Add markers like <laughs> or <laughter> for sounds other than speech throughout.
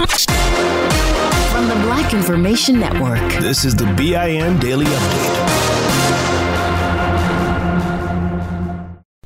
From the Black Information Network. This is the BIN Daily Update.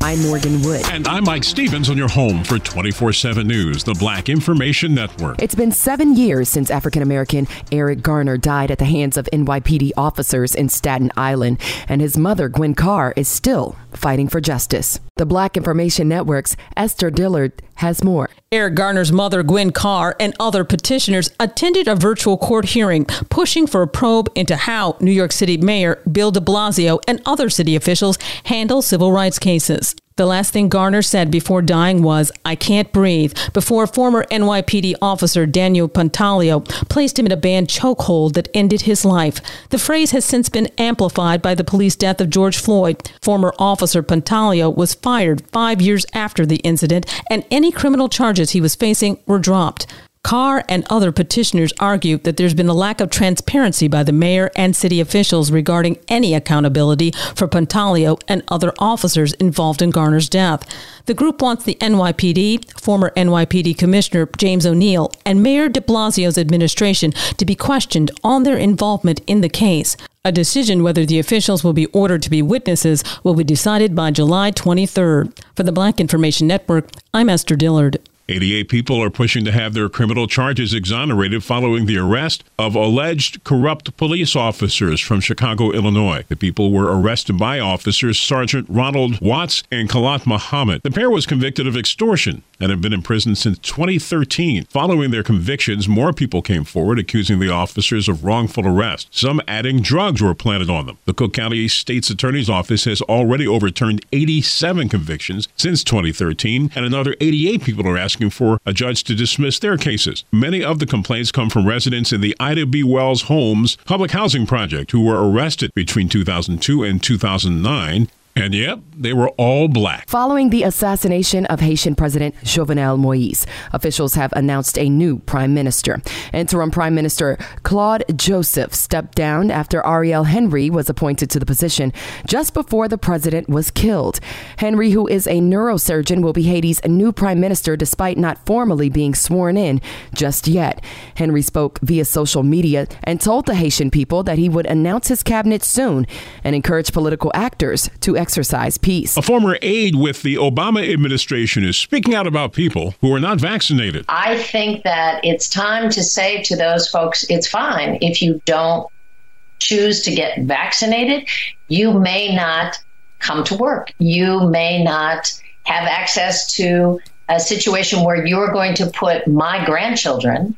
I'm Morgan Wood. And I'm Mike Stevens on your home for 24 7 News, the Black Information Network. It's been seven years since African American Eric Garner died at the hands of NYPD officers in Staten Island, and his mother, Gwen Carr, is still fighting for justice. The Black Information Network's Esther Dillard has more. Eric Garner's mother, Gwen Carr, and other petitioners attended a virtual court hearing pushing for a probe into how New York City Mayor Bill de Blasio and other city officials handle civil rights cases. The last thing Garner said before dying was, I can't breathe, before former NYPD officer Daniel Pantaleo placed him in a banned chokehold that ended his life. The phrase has since been amplified by the police death of George Floyd. Former officer Pantaleo was fired five years after the incident, and any criminal charges he was facing were dropped. Carr and other petitioners argue that there's been a lack of transparency by the mayor and city officials regarding any accountability for Pantaleo and other officers involved in Garner's death. The group wants the NYPD, former NYPD Commissioner James O'Neill, and Mayor de Blasio's administration to be questioned on their involvement in the case. A decision whether the officials will be ordered to be witnesses will be decided by July 23rd. For the Black Information Network, I'm Esther Dillard. 88 people are pushing to have their criminal charges exonerated following the arrest of alleged corrupt police officers from Chicago, Illinois. The people were arrested by officers Sergeant Ronald Watts and Kallatt Mohammed. The pair was convicted of extortion and have been in prison since 2013. Following their convictions, more people came forward accusing the officers of wrongful arrest, some adding drugs were planted on them. The Cook County State's Attorney's Office has already overturned 87 convictions since 2013, and another 88 people are asking for a judge to dismiss their cases. Many of the complaints come from residents in the Ida B. Wells Homes public housing project who were arrested between 2002 and 2009 and yep, they were all black. Following the assassination of Haitian President Jovenel Moise, officials have announced a new prime minister. Interim Prime Minister Claude Joseph stepped down after Ariel Henry was appointed to the position just before the president was killed. Henry, who is a neurosurgeon, will be Haiti's new prime minister despite not formally being sworn in just yet. Henry spoke via social media and told the Haitian people that he would announce his cabinet soon and encourage political actors to exercise peace. A former aide with the Obama administration is speaking out about people who are not vaccinated. I think that it's time to say to those folks it's fine if you don't choose to get vaccinated. You may not come to work. You may not have access to a situation where you're going to put my grandchildren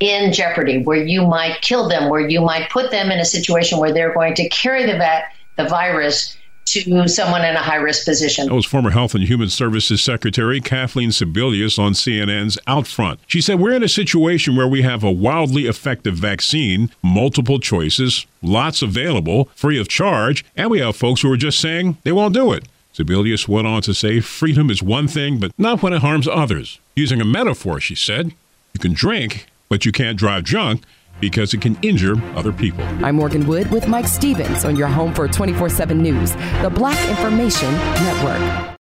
in jeopardy, where you might kill them, where you might put them in a situation where they're going to carry the, va- the virus to someone in a high risk position. That was former Health and Human Services Secretary Kathleen Sebelius on CNN's Outfront. She said, We're in a situation where we have a wildly effective vaccine, multiple choices, lots available, free of charge, and we have folks who are just saying they won't do it. Sebelius went on to say, Freedom is one thing, but not when it harms others. Using a metaphor, she said, You can drink, but you can't drive drunk because it can injure other people. I'm Morgan Wood with Mike Stevens on your home for 24 7 News, the Black Information Network.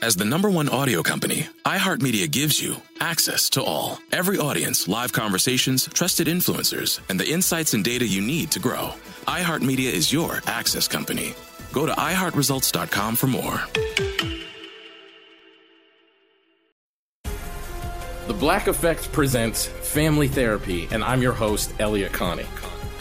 As the number one audio company, iHeartMedia gives you access to all. Every audience, live conversations, trusted influencers, and the insights and data you need to grow. iHeartMedia is your access company. Go to iHeartResults.com for more. The Black Effect presents Family Therapy, and I'm your host, Elliott Connie.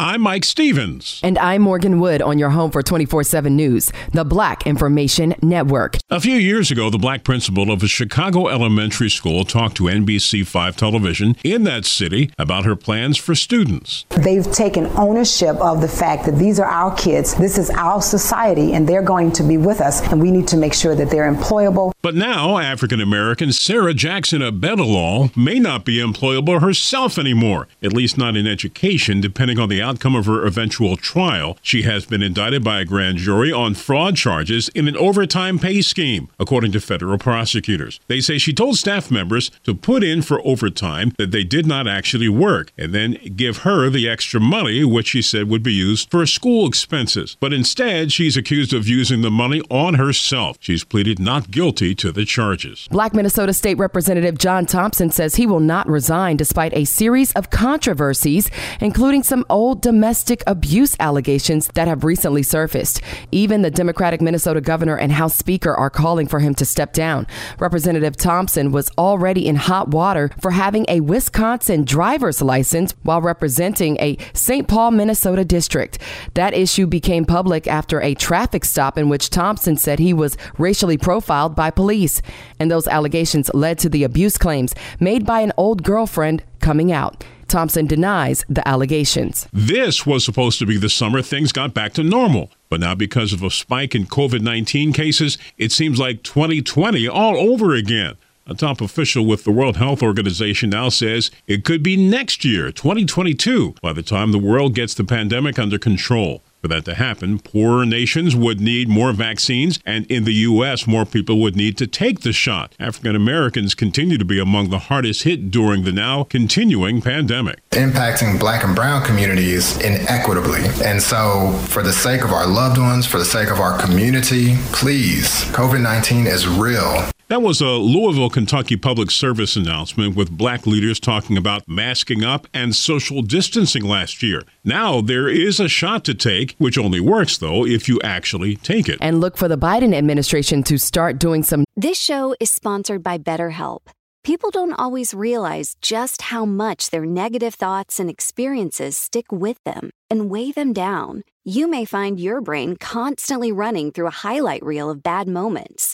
I'm Mike Stevens. And I'm Morgan Wood on your home for 24 7 News, the Black Information Network. A few years ago, the black principal of a Chicago elementary school talked to NBC5 television in that city about her plans for students. They've taken ownership of the fact that these are our kids, this is our society, and they're going to be with us, and we need to make sure that they're employable. But now, African American Sarah Jackson Abedalal may not be employable herself anymore, at least not in education, depending on the outcome of her eventual trial. She has been indicted by a grand jury on fraud charges in an overtime pay scheme, according to federal prosecutors. They say she told staff members to put in for overtime that they did not actually work and then give her the extra money, which she said would be used for school expenses. But instead, she's accused of using the money on herself. She's pleaded not guilty to the charges. Black Minnesota State Representative John Thompson says he will not resign despite a series of controversies, including some old domestic abuse allegations that have recently surfaced. Even the Democratic Minnesota governor and House Speaker are calling for him to step down. Representative Thompson was already in hot water for having a Wisconsin driver's license while representing a St. Paul, Minnesota district. That issue became public after a traffic stop in which Thompson said he was racially profiled by police. And those allegations led to the abuse claims made by an old girlfriend coming out. Thompson denies the allegations. This was supposed to be the summer things got back to normal. But now, because of a spike in COVID 19 cases, it seems like 2020 all over again. A top official with the World Health Organization now says it could be next year, 2022, by the time the world gets the pandemic under control. For that to happen, poorer nations would need more vaccines, and in the U.S., more people would need to take the shot. African Americans continue to be among the hardest hit during the now continuing pandemic. Impacting black and brown communities inequitably. And so, for the sake of our loved ones, for the sake of our community, please, COVID 19 is real. That was a Louisville, Kentucky public service announcement with black leaders talking about masking up and social distancing last year. Now there is a shot to take, which only works though if you actually take it. And look for the Biden administration to start doing some. This show is sponsored by BetterHelp. People don't always realize just how much their negative thoughts and experiences stick with them and weigh them down. You may find your brain constantly running through a highlight reel of bad moments.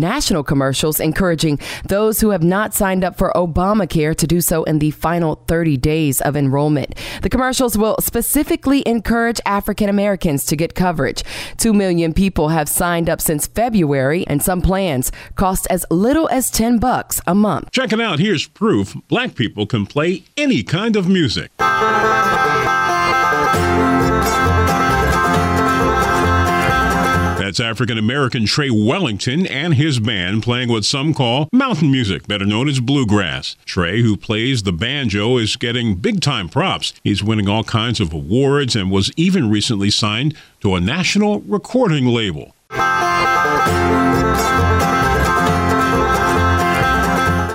national commercials encouraging those who have not signed up for Obamacare to do so in the final 30 days of enrollment. The commercials will specifically encourage African Americans to get coverage. 2 million people have signed up since February and some plans cost as little as 10 bucks a month. Check it out. Here's proof black people can play any kind of music. That's African American Trey Wellington and his band playing what some call mountain music, better known as bluegrass. Trey, who plays the banjo, is getting big time props. He's winning all kinds of awards and was even recently signed to a national recording label.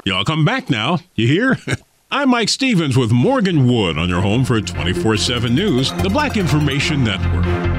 Y'all come back now. You hear? <laughs> I'm Mike Stevens with Morgan Wood on your home for 24 7 News, the Black Information Network.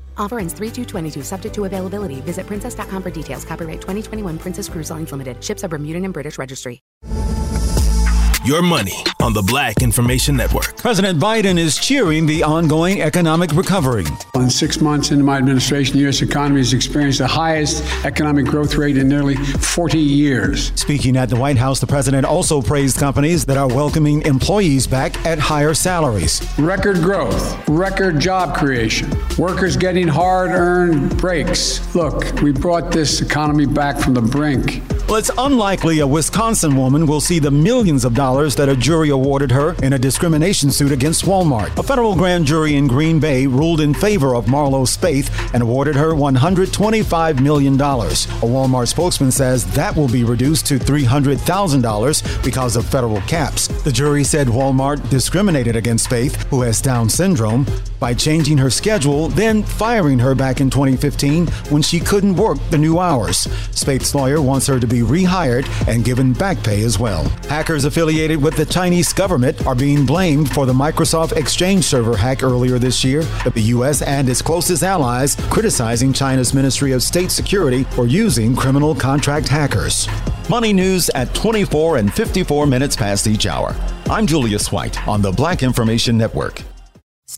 Offer ends 3 subject to availability. Visit princess.com for details. Copyright 2021 Princess Cruise Lines Limited. Ships are Bermudan and British Registry. Your money on the Black Information Network. President Biden is cheering the ongoing economic recovery. In six months into my administration, the U.S. economy has experienced the highest economic growth rate in nearly 40 years. Speaking at the White House, the president also praised companies that are welcoming employees back at higher salaries. Record growth, record job creation, workers getting hard earned breaks. Look, we brought this economy back from the brink. Well, it's unlikely a Wisconsin woman will see the millions of dollars that a jury awarded her in a discrimination suit against Walmart. A federal grand jury in Green Bay ruled in favor of Marlo Spaeth and awarded her $125 million. A Walmart spokesman says that will be reduced to $300,000 because of federal caps. The jury said Walmart discriminated against Spaeth, who has Down syndrome, by changing her schedule, then firing her back in 2015 when she couldn't work the new hours. Spaeth's lawyer wants her to be rehired and given back pay as well. Hackers affiliated with the Chinese government are being blamed for the Microsoft Exchange server hack earlier this year, the U.S. and its closest allies criticizing China's Ministry of State Security for using criminal contract hackers. Money news at 24 and 54 minutes past each hour. I'm Julius White on the Black Information Network.